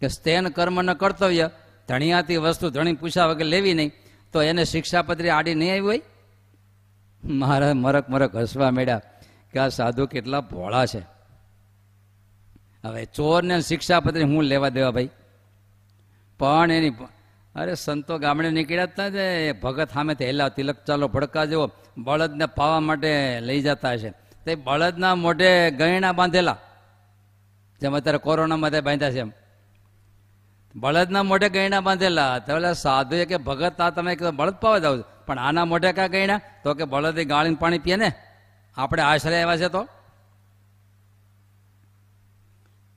કે સ્તેન કર્મ ન કર્તવ્ય ધણિયાથી વસ્તુ ધણી પૂછા વગર લેવી નહીં. તો એને શિક્ષાપત્રી આડી નહીં આવી હોય? મારા મરક મરક હસવા મળ્યા કે આ સાધુ કેટલા ભોળા છે. હવે ચોરને શિક્ષાપત્રી હું લેવા દેવા ભાઈ? પણ એની અરે સંતો ગામડે નીકળ્યા હતા જે ભગત સામે હેલા તિલક ચાલો ભડકા જેવો બળદને પાવા માટે લઈ જતા છે તે બળદના મોઢે ગયણા બાંધેલા. જેમ અત્યારે કોરોનામાં તે બાંધ્યા છે એમ. બળદના મોઢે ગયણા બાંધેલા. તો એટલે સાધુએ કે, ભગત, આ તમે બળદ પાવા જાવ પણ આના મોઢે કા ગયણા? તો કે, બળદ ગાળીને પાણી પીએ ને. આપણે આશરે આવ્યા છે તો.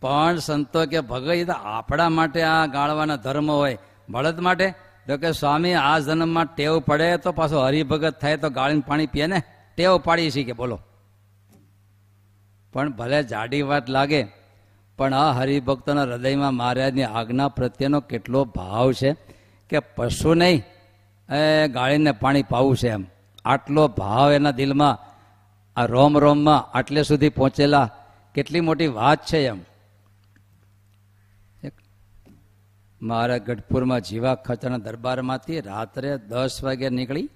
પણ સંતો કે, ભગત આપણા માટે આ ગાળવાના ધર્મ હોય. બળદ માટે? તો કે સ્વામી, આ જન્મમાં ટેવ પડે તો પાછો હરિભગત થાય તો ગાળીને પાણી પીએ ને? ટેવ પાડી છે કે બોલો. પણ ભલે જાડી વાત લાગે, પણ આ હરિભક્તોના હૃદયમાં મહારાજની આજ્ઞા પ્રત્યેનો કેટલો ભાવ છે કે પશુ નહીં, એ ગાળીને પાણી પાવું છે એમ. આટલો ભાવ એના દિલમાં, આ રોમ રોમમાં આટલે સુધી પહોંચેલા કેટલી મોટી વાત છે એમ એક મારા ગઢપુરમાં જીવા ખચરના દરબારમાંથી રાત્રે દસ વાગે નીકળી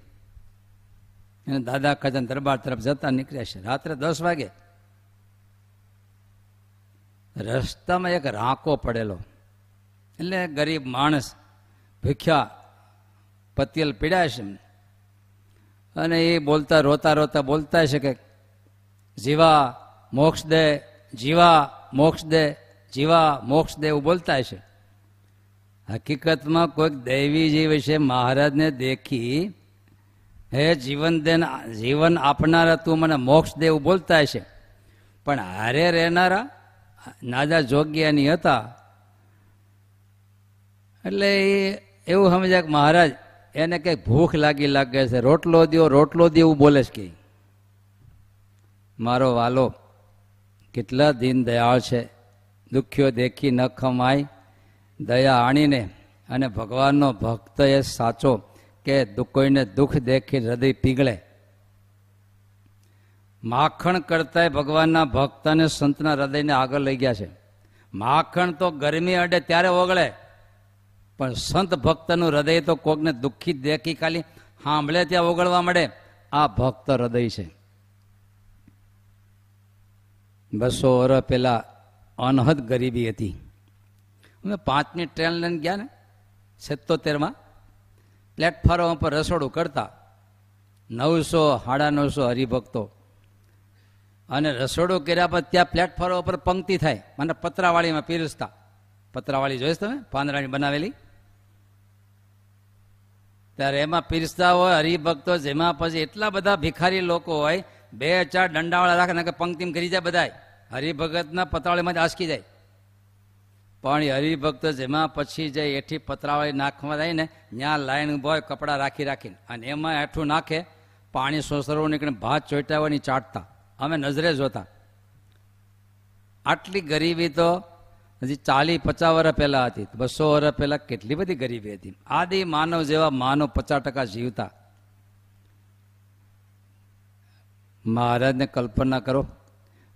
અને દાદા ખચર દરબાર તરફ જતા નીકળ્યા છે. રાત્રે દસ વાગે. રસ્તામાં એક રાંકો પડેલો. એટલે ગરીબ માણસ ભીખ્યા પતિયલ પીડ્યા છે અને એ બોલતા રોતા રોતા બોલતા છે કે જીવા મોક્ષ દે, જીવા મોક્ષ દે, જીવા મોક્ષ દે એવું બોલતા છે. હકીકતમાં કોઈક દૈવી જીવ છે મહારાજને દેખી, હે જીવન દેન, જીવન આપનારા તું મને મોક્ષ દેવું બોલતા છે પણ હારે રહેનારા નાદા જોગ્યાની હતા. એટલે એ એવું સમજ્યા કે મહારાજ, એને કંઈક ભૂખ લાગી લાગે છે. રોટલો દ્યો, રોટલો દો એવું બોલે છે કે. મારો વાલો, કેટલા દીન દયાળ છે. દુખ્યો દેખી ન ખમાય. દયા આણીને અને ભગવાનનો ભક્ત એ સાચો કે કોઈને દુઃખ દેખી હૃદય પીગળે. માખણ કરતાંય ભગવાનના ભક્ત અને સંતના હૃદયને આગળ લઈ ગયા છે. માખણ તો ગરમી અડે ત્યારે ઓગળે, પણ સંત ભક્તનું હૃદય તો કોકને દુઃખી દેખી ખાલી સાંભળે ત્યાં ઓગળવા મળે, આ ભક્ત હૃદય છે. બસો વર્ષ પહેલા અનહદ ગરીબી હતી. અમે પાંચની ટ્રેન લઈને ગયા ને સિત્તોતેરમાં. પ્લેટફોર્મ પર રસોડું કરતા નવસો, સાડા નવસો હરિભક્તો. અને રસોડું કર્યા પછી ત્યાં પ્લેટફોર્મ ઉપર પંક્તિ થાય. મને પતરાવાળીમાં પીરસતા. પતરાવાળી જોઈશ તમે? પાંદડાની બનાવેલી. ત્યારે એમાં પીરસતા હોય હરિભક્તો, જેમાં પછી એટલા બધા ભિખારી લોકો હોય, બે ચાર દંડાવાળા રાખે ને પંક્તિમ કરી જાય બધાય. હરિભગતના પતરાવાળીમાં જ આસકી જાય. પણ હરિભક્ત જેમાં પછી જે એઠી પતરાવાળી નાખવા જાય ને, ત્યાં લાઈન ઊભો હોય, કપડાં રાખી રાખીને. અને એમાં હેઠું નાખે, પાણી સોસરવું નીકળે ભાત ચોટાવાની ચાટતા. અમે નજરે જોતા. આટલી ગરીબી તો હજી ચાલી પચાસ વર્ષ પહેલા હતી. બસો વર્ષ પહેલા કેટલી બધી ગરીબી હતી. આદિ માનવ જેવા માનવ પચાસ ટકા જીવતા. મહારાજને કલ્પના કરો.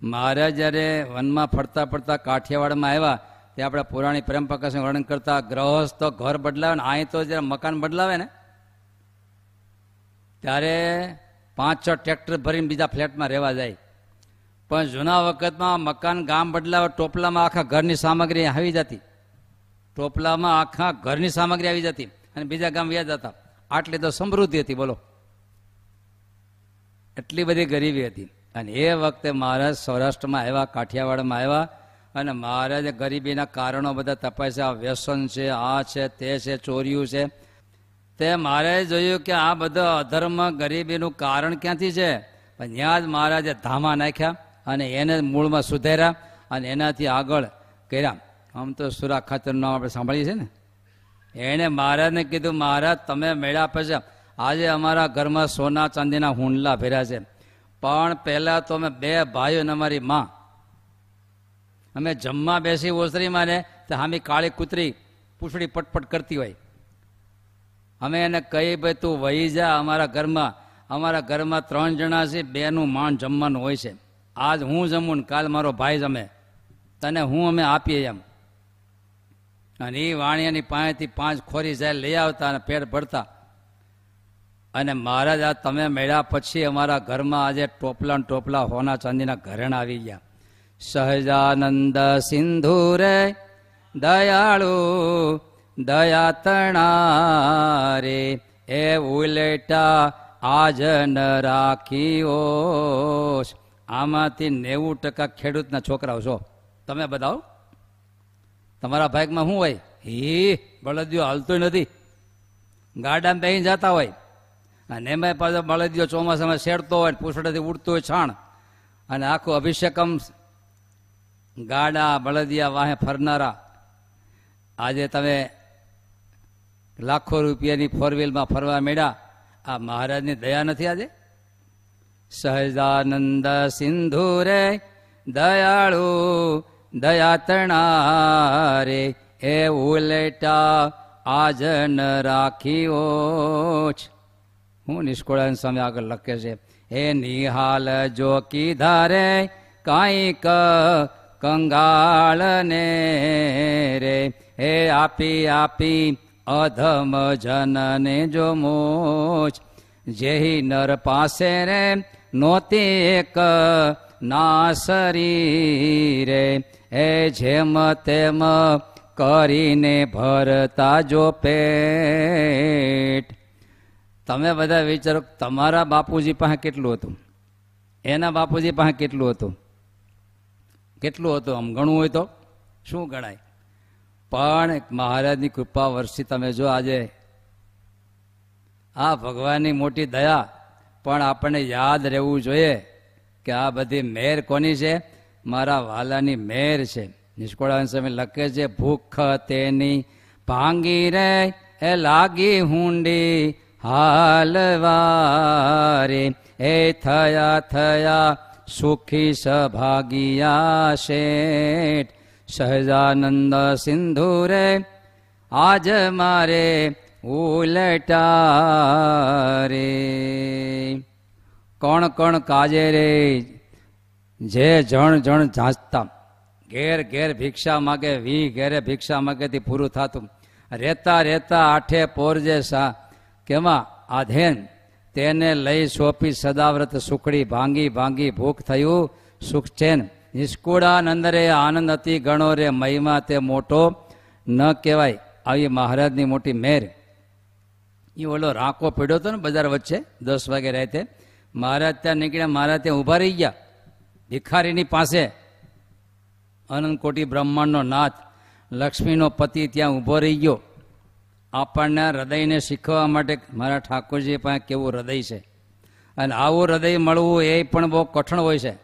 મહારાજ જ્યારે વનમાં ફરતા ફરતા કાઠિયાવાડમાં આવ્યા તે આપણે પુરાણી પ્રેમ પ્રકાશ વર્ણન કરતા ગ્રહસ્થ તો ઘર બદલાવે ને અહીં તો જ્યારે મકાન બદલાવે ને, ત્યારે પાંચ છ ટ્રેક્ટર ભરીને બીજા ફ્લેટમાં રહેવા જાય. પણ જૂના વખતમાં મકાન ગામ બદલાવે, ટોપલામાં આખા ઘરની સામગ્રી આવી જતી. ટોપલામાં આખા ઘરની સામગ્રી આવી જતી અને બીજા ગામ વ્યાજ જતા. આટલી તો સમૃદ્ધિ હતી, બોલો. એટલી બધી ગરીબી હતી. અને એ વખતે મહારાજ સૌરાષ્ટ્રમાં આવ્યા, કાઠિયાવાડમાં આવ્યા અને મહારાજે ગરીબીના કારણો બધા તપાસ્યા વ્યસન છે, આ છે, તે છે, ચોર્યું છે. તે મારે જોયું કે આ બધો અધર્મ ગરીબીનું કારણ ક્યાંથી છે? પણ ત્યાં જ મહારાજે ધામા નાખ્યા અને એને મૂળમાં સુધાર્યા અને એનાથી આગળ કર્યા. આમ તો સુરા ખાતરનું નામ આપણે સાંભળીએ છીએ ને? એણે મહારાજને કીધું, મહારાજ, તમે મેળા પછી આજે અમારા ઘરમાં સોના ચાંદીના હુંડલા ભેર્યા છે. પણ પહેલાં તો અમે બે ભાઈઓ અને અમારી માં અમે જમવા બેસી ઓસરીમાં ને તો હામી કાળી કૂતરી પૂછડી પટપટ કરતી હોય. અમે એને કહી ભાઈ, તું વહી જા અમારા ઘરમાં. અમારા ઘરમાં ત્રણ જણા છે, બેનું માણ જમવાનું હોય છે. આજ હું જમું ને કાલ મારો ભાઈ જમે. તને હું અમે આપીએ એમ. અને એ વાણિયાની પાસેથી પાંચ ખોરી જાય, લઈ આવતા અને પેટ ભરતા. અને મહારાજ, આ તમે મેળ્યા પછી અમારા ઘરમાં આજે ટોપલા ટોપલા હોના ચાંદીના ઘરેણા આવી ગયા. સહજાનંદ સિંધુ રે દયાળુ દયા રે એ ઉલેટા આજન રાખીઓ આમાંથી નેવું ટકા ખેડૂતના છોકરાઓ છો તમે બતાવો તમારા ભાગમાં શું હોય હી બળદિયો હાલતો નથી ગાડામાં બેસી જતા હોય અને એમાં પાછો બળદિયો ચોમાસામાં શેડતો હોય પૂછડેથી ઉડતો હોય છાણ અને આખું અભિષેકમ ગાડા બળદિયા વાહે ફરનારા. આજે તમે લાખો રૂપિયાની ફોર વ્હીલમાં ફરવા મેળ્યા. આ મહારાજની દયા નથી આજે? સહજાનંદ સિંધુ રે દયાળુ દયા તણારે એ ઉલેટા આજન રાખ્યો છે. હું નિષ્કોળાન સામે આગળ લખે છે, હે નિહાલ જો કીધારે કાંઈક કંગાળને રે. હે આપી આપી અધમ જનને જો મોજ. જેહી નર પાસે રે નોતી એક નાસરી રે. હે જેમ તેમ કરીને ભરતા જો પેટ. તમે બધા વિચારો તમારા બાપુજી પાસે કેટલું હતું? એના બાપુજી પાસે કેટલું હતું? કેટલું હતું? આમ ગણવું હોય તો? શું ગણાય? પણ મહારાજની કૃપા વર્ષી તમે જો આજે આ ભગવાનની મોટી દયા, પણ આપણને યાદ રહેવું જોઈએ કે આ બધી મેર કોની છે? મારા વાલાની મેર છે. નિષ્કોળાન સમય લખે છે, ભૂખ તેની ભાંગી રે, એ લાગી હુંડી હાલવારે. એ થયા થયા સુખી સભાગિયા શેઠ સહજાનંદ સિંધુ રે આજ મારે ઉલટા રે કોણ કોણ કાજે રે જે જણ જણ ઝાંચતા ઘેર ઘેર ભિક્ષા માગે વી ઘેરે ભિક્ષા માગેથી પૂરું થતું રહેતા રહેતા આઠે પોરજે સા કેમાં આધેન તેને લઈ સોંપી સદાવ્રત સુખડી ભાંગી ભાંગી ભૂખ થયું, સુખ ચેન. નિષ્કુળાનંદ રે આનંદ અતિ ગણો રે, મહિમા તે મોટો ન કહેવાય. આવી મહારાજની મોટી મેર. એ ઓલો રાંકો પીડ્યો હતો ને બજાર વચ્ચે, દસ વાગે રાતે. મહારાજ ત્યાં નીકળ્યા, મહારાજ ત્યાં ઊભા રહી ગયા. ભિખારીની પાસે. અનંત કોટી બ્રહ્માંડનો નાથ. લક્ષ્મીનો પતિ ત્યાં ઊભો રહી ગયો. આપણને હૃદયને શીખવા માટે મારા ઠાકોરજી પાસે કેવું હૃદય છે. અને આવું હૃદય મળવું એ પણ બહુ કઠણ હોય છે.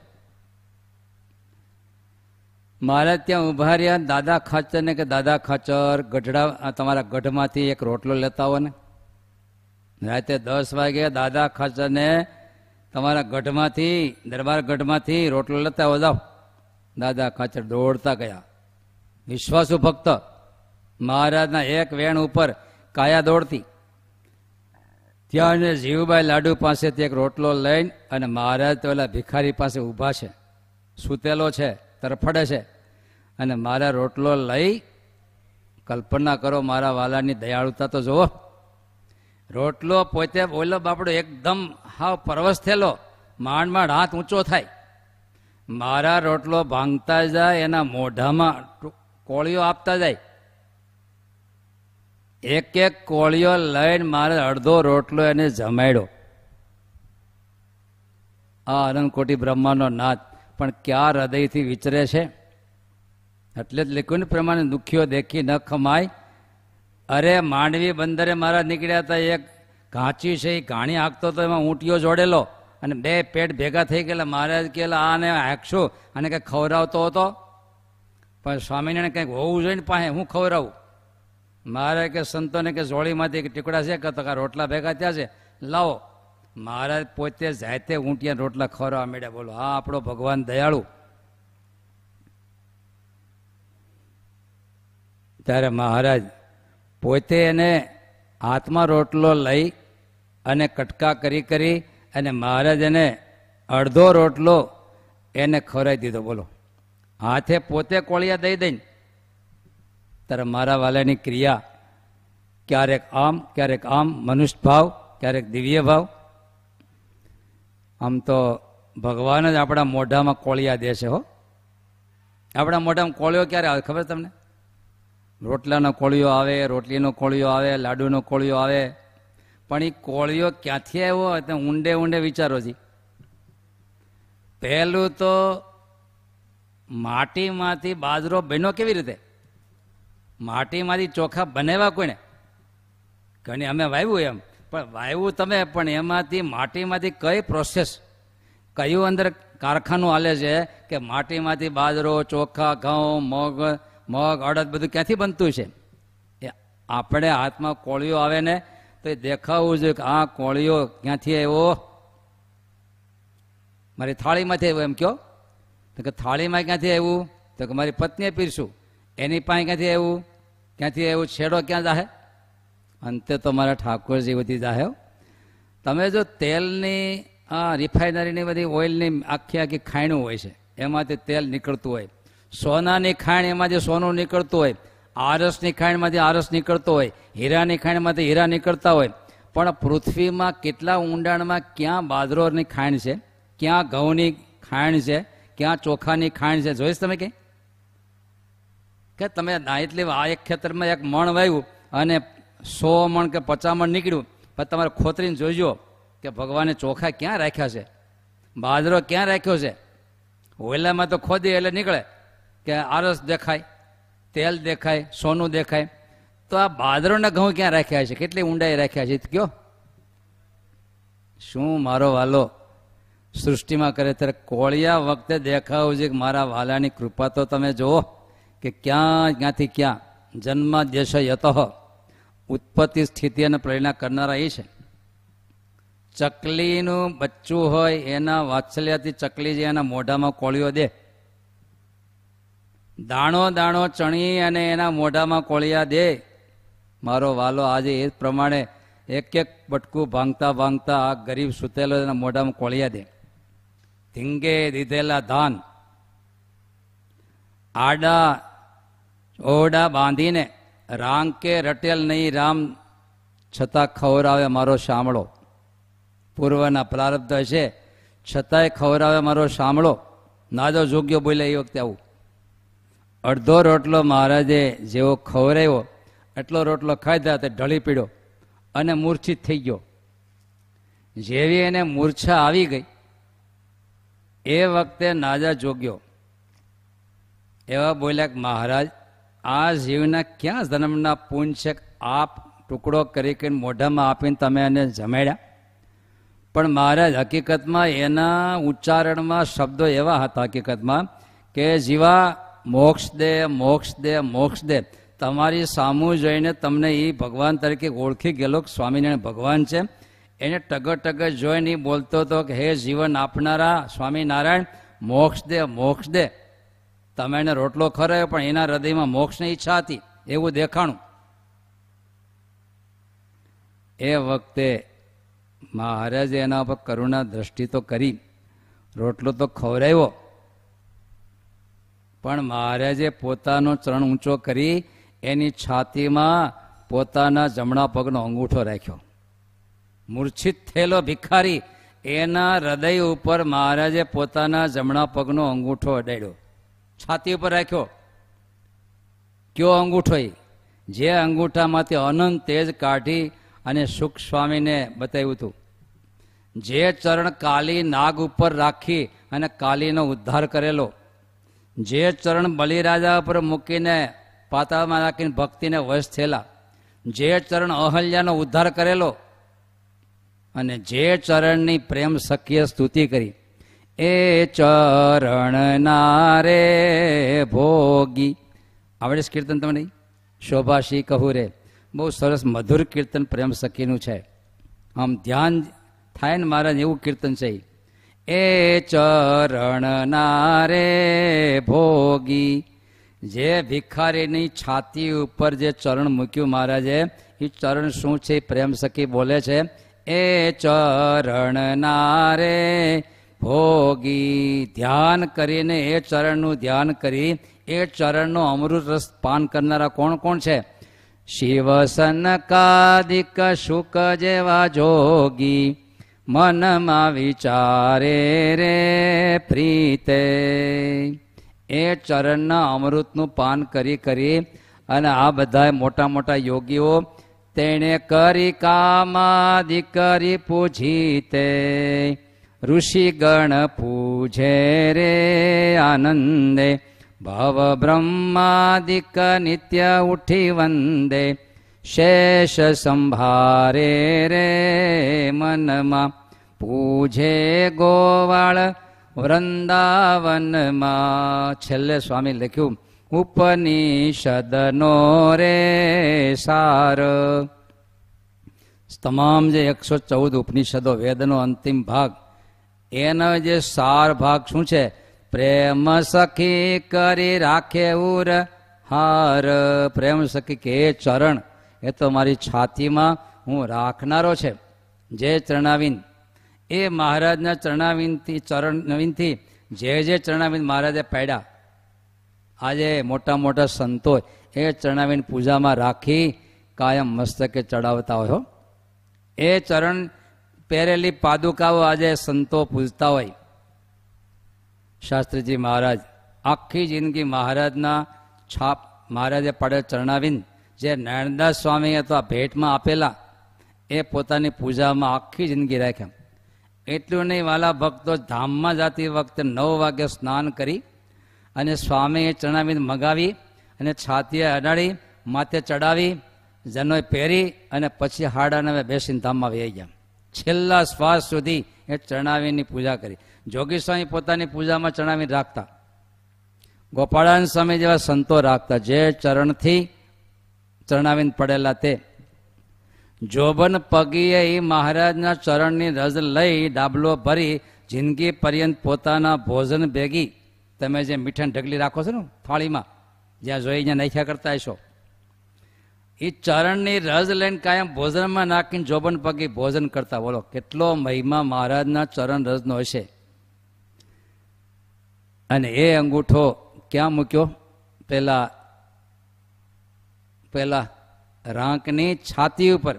મારે ત્યાં ઊભા રહ્યા, દાદા ખાચર ને કે દાદા ખાચર, ગઢડા તમારા ગઢમાંથી એક રોટલો લેતા હો ને. રાતે દસ વાગે દાદા ખાચરને તમારા ગઢમાંથી, દરબાર ગઢમાંથી રોટલો લેતા વધાવ દાદા ખાચર દોડતા ગયા. વિશ્વાસુ ભક્ત. મહારાજના એક વેણ ઉપર કાયા દોડતી. ત્યાં અને જીવભાઈ લાડુ પાસેથી એક રોટલો લઈને અને મહારાજ તો ઓલા ભિખારી પાસે ઊભા છે. સૂતેલો છે, તરફડે છે. અને મારા રોટલો લઈ કલ્પના કરો મારા વાલાની દયાળુતા તો જુઓ. રોટલો પોતે ઓલો બાપડો એકદમ હાવ પરવશ થયેલો માંડ માંડ હાથ ઊંચો થાય. મારા રોટલો ભાંગતા જાય, એના મોઢામાં કોળીઓ આપતા જાય. એક એક કોળીઓ લઈને મારે અડધો રોટલો એને જમાડ્યો. આ અનંતકોટી બ્રહ્માનો નાથ પણ ક્યાં હૃદયથી વિચરે છે? એટલે જ લખ્યું ને પ્રમાણે દુખ્યો દેખી ન ખમાય. અરે માંડવી બંદરે મારા નીકળ્યા હતા એક ઘાંચી છે, એ ઘાણી હાંકતો હતો એમાં ઊંટીઓ જોડેલો. અને બે પેટ ભેગા થઈ ગયેલા, મહારાજ કહેલા, આને હાંકશું? અને કંઈક ખવડાવતો હતો. પણ સ્વામિનારાયણ કંઈક હોવું જોઈએ ને પાસે હું ખવડાવું? મારે કે સંતોને કે જોળીમાંથી એક ટીકડા છે કે કે રોટલા ભેગા થયા છે? લાવો. મહારાજ પોતે જાતે ઊંટિયા રોટલા ખવડાવવા માંડ્યા. બોલો, હા, આપણો ભગવાન દયાળુ. ત્યારે મહારાજ પોતે એને હાથમાં રોટલો લઈ અને કટકા કરી કરી અને મહારાજ એને અડધો રોટલો એને ખવડાવી દીધો. બોલો, હાથે પોતે કોળિયા દઈ દઈને ત્યારે મારા વાલાની ક્રિયા. ક્યારેક આમ ક્યારેક આમ, મનુષ્ય ભાવ, ક્યારેક દિવ્ય ભાવ. આમ તો ભગવાન જ આપણા મોઢામાં કોળિયા દે છે હો. આપણા મોઢામાં કોળિયો ક્યારે આવે ખબર તમને? રોટલાનો કોળિયો આવે, રોટલીનો કોળિયો આવે, લાડુનો કોળિયો આવે. પણ એ કોળિયો ક્યાંથી આવ્યો તે ઊંડે ઊંડે વિચારો છી પહેલું તો માટીમાંથી બાજરો બન્યો કેવી રીતે? માટીમાંથી ચોખા બનાવ્યા કોઈને ઘણી અમે વાવ્યું એમ. પણ વાવ્યું તમે, પણ એમાંથી માટીમાંથી કઈ પ્રોસેસ કયું અંદર કારખાનું હાલે છે કે માટીમાંથી બાજરો, ચોખા, ઘઉં, મગ મગ, અડદ બધું ક્યાંથી બનતું છે? એ આપણે હાથમાં કોળિયો આવે ને, તો એ દેખાવું જોઈએ કે આ કોળિયો ક્યાંથી આવ્યો? મારી થાળીમાંથી આવ્યો એમ કયો? તો કે થાળીમાં ક્યાંથી આવ્યું? તો કે મારી પત્નીએ પીરશું. એની પાસે ક્યાંથી આવ્યું? ક્યાંથી એવો છેડો ક્યાં જાહે? અંતે તો મારા ઠાકોરજી બધી જાહે તમે જો તેલની આ રિફાઇનરીની બધી ઓઇલની આખી આખી ખાયણું હોય છે, એમાંથી તેલ નીકળતું હોય. સોનાની ખાણ એમાંથી સોનું નીકળતું હોય. આરસની ખાણમાંથી આરસ નીકળતો હોય. હીરાની ખાણમાંથી હીરા નીકળતા હોય. પણ પૃથ્વીમાં કેટલા ઊંડાણમાં ક્યાં બાજરોની ખાણ છે? ક્યાં ઘઉંની ખાણ છે? ક્યાં ચોખાની ખાણ છે? જોઈશ તમે કંઈ કે તમે એટલે આ એક ખેતરમાં એક મણ વાવ્યું અને સો મણ કે પચાસ મણ નીકળ્યું. પણ તમારે ખોતરીને જોઈજો કે ભગવાને ચોખા ક્યાં રાખ્યા છે? બાજરો ક્યાં રાખ્યો છે? ઓયલામાં તો ખોદી એટલે નીકળે કે આરસ દેખાય, તેલ દેખાય, સોનું દેખાય. તો આ બાજરોના ઘઉં ક્યાં રાખ્યા છે? કેટલી ઊંડાઈ રાખ્યા છે? કયો? શું મારો વાલો સૃષ્ટિમાં કરે ત્યારે કોળિયા વખતે દેખાવું છે કે મારા વાલાની કૃપા તો તમે જુઓ. કે ક્યાં ક્યાંથી ક્યાં જન્મ દેશ યત, ઉત્પત્તિ સ્થિતિ અને પ્રેરણા કરનારા એ છે. ચકલીનું બચ્ચું હોય એના વાત્સલ્યથી ચકલી જે એના મોઢામાં કોળિયો દે. દાણો દાણો ચણી અને એના મોઢામાં કોળિયા દે. મારો વાલો આજે એ પ્રમાણે એક એક બટકું ભાંગતા ભાંગતા આ ગરીબ સૂતેલો એના મોઢામાં કોળિયા દે. ધીંગે દીધેલા ધાન. આડા ઓરડા બાંધીને રાંગ કે રટેલ નહીં, રામ છતાં ખવરાવે મારો શામળો. પૂર્વના પ્રારબ્ધ છે, છતાંય ખવરાવે મારો શામળો. નાદો જોગ્યો બોલ્યા એ વખતે આવું. અડધો રોટલો મહારાજે જેવો ખવરાવ્યો એટલો રોટલો ખાધા તે ઢળી પીડ્યો અને મૂર્છિત થઈ ગયો. જેવી એને મૂર્છા આવી ગઈ, એ વખતે નાજા જોગ્યો. એવા બોલ્યા કે, મહારાજ આ જીવના ક્યાં જન્મના છે આપ ટુકડો કરી કે મોઢામાં આપીને તમે એને જમાડ્યા? પણ મહારાજ, હકીકતમાં એના ઉચ્ચારણમાં શબ્દો એવા હતા હકીકતમાં કે, જીવા, મોક્ષ દે મોક્ષ દે મોક્ષ દે. તમારી સામું જોઈને તમને એ ભગવાન તરીકે ઓળખી ગયેલો સ્વામિનારાયણ ભગવાન છે. એને ટગર ટગર જોઈને બોલતો હતો કે, હે જીવન આપનારા સ્વામિનારાયણ, મોક્ષ દે મોક્ષ દે. તમે એને રોટલો ખરાયો, પણ એના હૃદયમાં મોક્ષની ઈચ્છા હતી. એવું દેખાણું. એ વખતે મહારાજે એના પર કરુણા દ્રષ્ટિ તો કરી. રોટલો તો ખવરાવ્યો પણ મહારાજે પોતાનો ચરણ ઊંચો કરી, એની છાતીમાં પોતાના જમણા પગનો અંગૂઠો રાખ્યો. મૂર્છિત થયેલો ભિખારી એના હૃદય ઉપર મહારાજે પોતાના જમણા પગનો અંગૂઠો અડાડ્યો. છાતી ઉપર રાખ્યો. કયો અંગૂઠો જે અંગૂઠામાંથી અનંત તેજ કાઢી અને સુખ સ્વામીને બતાવ્યું હતું. જે ચરણ કાલી નાગ ઉપર રાખી અને કાલીનો ઉદ્ધાર કરેલો. જે ચરણ બલિરાજા ઉપર મૂકીને પાતાળમાં રાખીને ભક્તિને વશ થયેલા. જે ચરણ અહલ્યાનો ઉદ્ધાર કરેલો. અને જે ચરણની પ્રેમ સખીએ સ્તુતિ કરી. એ ચરણ નારે ભોગી. આવડે છે કીર્તન તમને શોભાશી કહું રે બહુ સરસ મધુર કીર્તન પ્રેમ સખીનું છે. આમ ધ્યાન થાય ને મહારાજ એવું કીર્તન છે એ ચરણ નારે ભોગી. જે ભિખારીની છાતી ઉપર જે ચરણ મૂક્યું મહારાજે એ ચરણ શું છે? પ્રેમ સખી બોલે છે. એ ચરણ નારે ભોગી. ધ્યાન કરીને એ ચરણનું ધ્યાન કરી, એ ચરણનો અમૃત રસ પાન કરનારા કોણ કોણ છે? શિવ સનકાદિક શુક જેવા જોગી. મનમાં વિચારે રે પ્રીતે. એ ચરણના અમૃતનું પાન કરી કરી અને આ બધા મોટા મોટા યોગીઓ તેણે કરી કામાદિ કરી પૂજી ઋષિગણ પૂજે રે આનંદે ભવ બ્રહ્માદિક નિત્ય ઉઠી વંદે શેષ સંભારે રે મનમાં પૂજે ગોવાળ વૃંદાવનમાં છેલ્લે સ્વામી લખ્યું ઉપનિષદનો રે સાર તમામ જે એકસો ચૌદ ઉપનિષદો વેદનો અંતિમ ભાગ એનો જે સાર ભાગ શું છે? પ્રેમ સખી કરી રાખે ઉર હાર. પ્રેમ સખી કે ચરણ? એ તો મારી છાતીમાં હું રાખનારો છે. જે ચરણાવીન, એ મહારાજના ચરણાવીનથી ચરણ નવીનથી જે જે ચરણાવીન મહારાજે પાડ્યા, આજે મોટા મોટા સંતો એ ચરણાવીન પૂજામાં રાખી કાયમ મસ્તકે ચડાવતા હોય એ ચરણ પહેરેલી પાદુકાઓ આજે સંતો પૂજતા હોય. શાસ્ત્રીજી મહારાજ, આખી જિંદગી મહારાજના છાપ મહારાજે પડે ચરણાવીન જે નારાયણદાસ સ્વામીએ તો આ ભેટમાં આપેલા, એ પોતાની પૂજામાં આખી જિંદગી રાખ્યા. એટલું નહીં, વાલા ભક્તો ધામમાં જતી વખતે નવ વાગે સ્નાન કરી અને સ્વામીએ ચણાવીને મગાવી અને છાતીએ અડાડી, માથે ચડાવી, જનોય પહેરી અને પછી હાડાને બેસીને ધામમાં વહી ગયા. છેલ્લા શ્વાસ સુધી એ ચણાવીની પૂજા કરી. જોગી સ્વામી પોતાની પૂજામાં ચણાવી રાખતા. ગોપાળાન સ્વામી જેવા સંતો રાખતા. જે ચરણથી ચરણાવીને પડેલા તે. જોબન પગીએ એ મહારાજના ચરણની રજ લઈ ડાબલો ભરી જિંદગી પર્યંત પોતાના ભોજન ભેગી. તમે જે મીઠાની ઢગલી રાખો છો ને થાળીમાં જ્યાં જોઈ જ્યાં નાખ્યા કરતા હશો. એ ચરણની રજ લઈને કાયમ ભોજનમાં નાખીને જોબન પગી ભોજન કરતા. બોલો, કેટલો મહિમા મહારાજના ચરણ રજનો હશે. અને એ અંગૂઠો ક્યાં મૂક્યો? પેલા પેલા રાંકની છાતી ઉપર.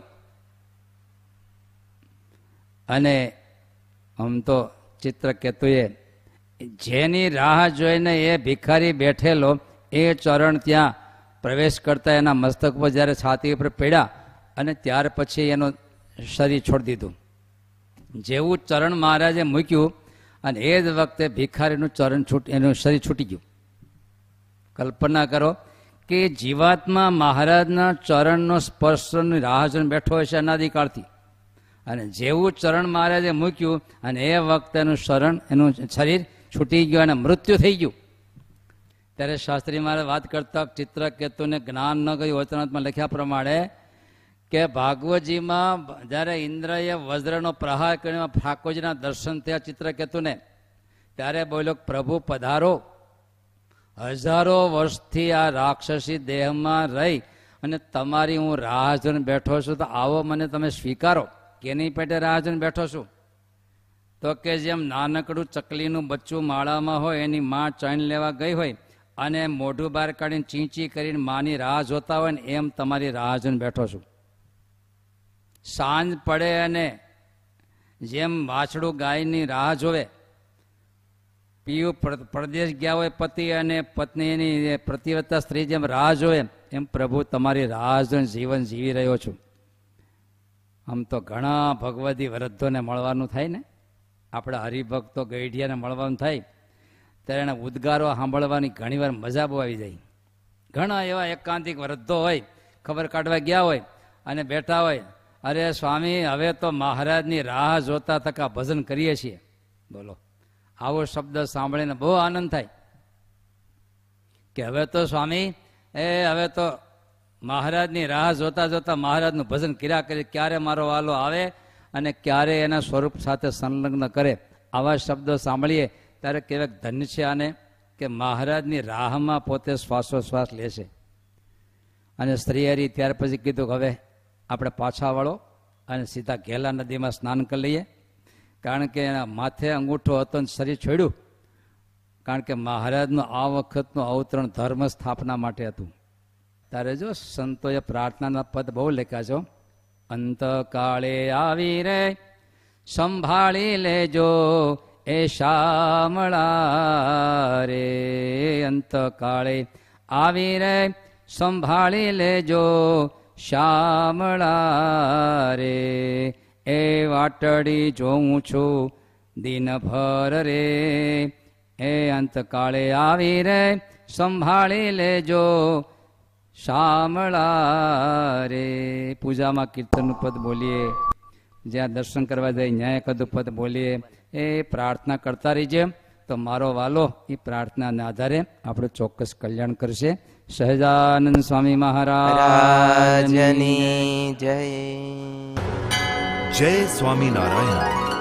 અને આમ તો ચિત્ર કેતુએ જેની રાહ જોઈને એ ભિખારી બેઠેલો, એ ચરણ ત્યાં પ્રવેશ કરતા એના મસ્તક પર જ્યારે છાતી ઉપર પડ્યા અને ત્યાર પછી એનું શરીર છોડી દીધું. જેવું ચરણ મહારાજે મૂક્યું અને એ જ વખતે ભિખારીનું ચરણ છૂટ, એનું શરીર છૂટી ગયું. કલ્પના કરો કે જીવાત્મા મહારાજના ચરણનો સ્પર્શની રાહ જોઈને બેઠો હશે અનાદિકાળથી. અને જેવું ચરણ મહારાજે મૂક્યું અને એ વખતે એનું શરણ, એનું શરીર છૂટી ગયું અને મૃત્યુ થઈ ગયું. ત્યારે શાસ્ત્રી મારે વાત કરતા ચિત્રકેતુને જ્ઞાન ન ગયું વચનાત્મા લખ્યા પ્રમાણે કે ભાગવતજીમાં જ્યારે ઇન્દ્રએ વજ્રનો પ્રહાર કર્યો, ઠાકોરજીના દર્શન થયા ચિત્રકેતુને, ત્યારે બોલ્યો, પ્રભુ, પધારો. હજારો વર્ષથી આ રાક્ષસી દેહમાં રહી અને તમારી હું રાહ જોઈને બેઠો છું, તો આવો મને તમે સ્વીકારો. કેની પેટે રાહ જોઈને બેઠો છું? તો કે જેમ નાનકડું ચકલીનું બચ્ચું માળામાં હોય, એની માં ચણ લેવા ગઈ હોય અને મોઢું બહાર કાઢીને ચીંચી કરીને માની રાહ જોતા હોય ને એમ તમારી રાહ જોઈને બેઠો છું. સાંજ પડે અને જેમ વાછડું ગાયની રાહ જોવે, પીયું પ્રદેશ ગયા હોય પતિ અને પત્નીની પ્રતિવત્તા સ્ત્રી જેમ રાહ જોવે, એમ પ્રભુ તમારી રાહ જોઈને જીવન જીવી રહ્યો છું. આમ તો ઘણા ભગવતી વૃદ્ધોને મળવાનું થાય ને? આપણા હરિભક્તો ગઈઢિયાને મળવાનું થાય. ત્યારે એના ઉદ્ગારો સાંભળવાની ઘણીવાર મજા બહુ આવી જાય. ઘણા એવા એકાંતિક વૃદ્ધો હોય, ખબર કાઢવા ગયા હોય અને બેઠા હોય, અરે સ્વામી, હવે તો મહારાજની રાહ જોતા તકા ભજન કરીએ છીએ. બોલો. આવો શબ્દ સાંભળીને બહુ આનંદ થાય. કે હવે તો સ્વામી, એ, હવે તો મહારાજની રાહ જોતા જોતા મહારાજનું ભજન કર્યા કરે, ક્યારે મારો વાલો આવે અને ક્યારે એના સ્વરૂપ સાથે સંલગ્ન કરે? આવા શબ્દો સાંભળીએ ત્યારે કેવાક ધન્ય છે આને કે મહારાજની રાહમાં પોતે શ્વાસોશ્વાસ લેશે અને સ્ત્રીહરી ત્યાર પછી કીધું કે હવે આપણે પાછા વળો અને સીધા ઘેલા નદીમાં સ્નાન કરી લઈએ. કારણ કે એના માથે અંગૂઠો હતો અને શરીર છોડ્યું. કારણ કે મહારાજનું આ વખતનું અવતરણ ધર્મ સ્થાપના માટે હતું. તારે જો સંતોએ પ્રાર્થનાના પદ બહુ લખ્યા છો અંતકાળે આવી રે, સંભાળી લેજો. એ શામળા રે અંતકાળે આવી રે, સંભાળી લેજો શામળા રે એ વાટડી જોઉં છું દિનભર રે. એ અંતકાળે આવી રે, સંભાળી લેજો શામળા રે પૂજામાં કીર્તનનું પદ બોલીએ. જ્યાં દર્શન કરવા જાય ન્યાય કદું પદ બોલીએ. એ પ્રાર્થના કરતા રહીજે. તો મારો વાલો એ પ્રાર્થનાના આધારે આપણું ચોક્કસ કલ્યાણ કરશે. સહજાનંદ સ્વામી મહારાજની જય. જય સ્વામિનારાયણ.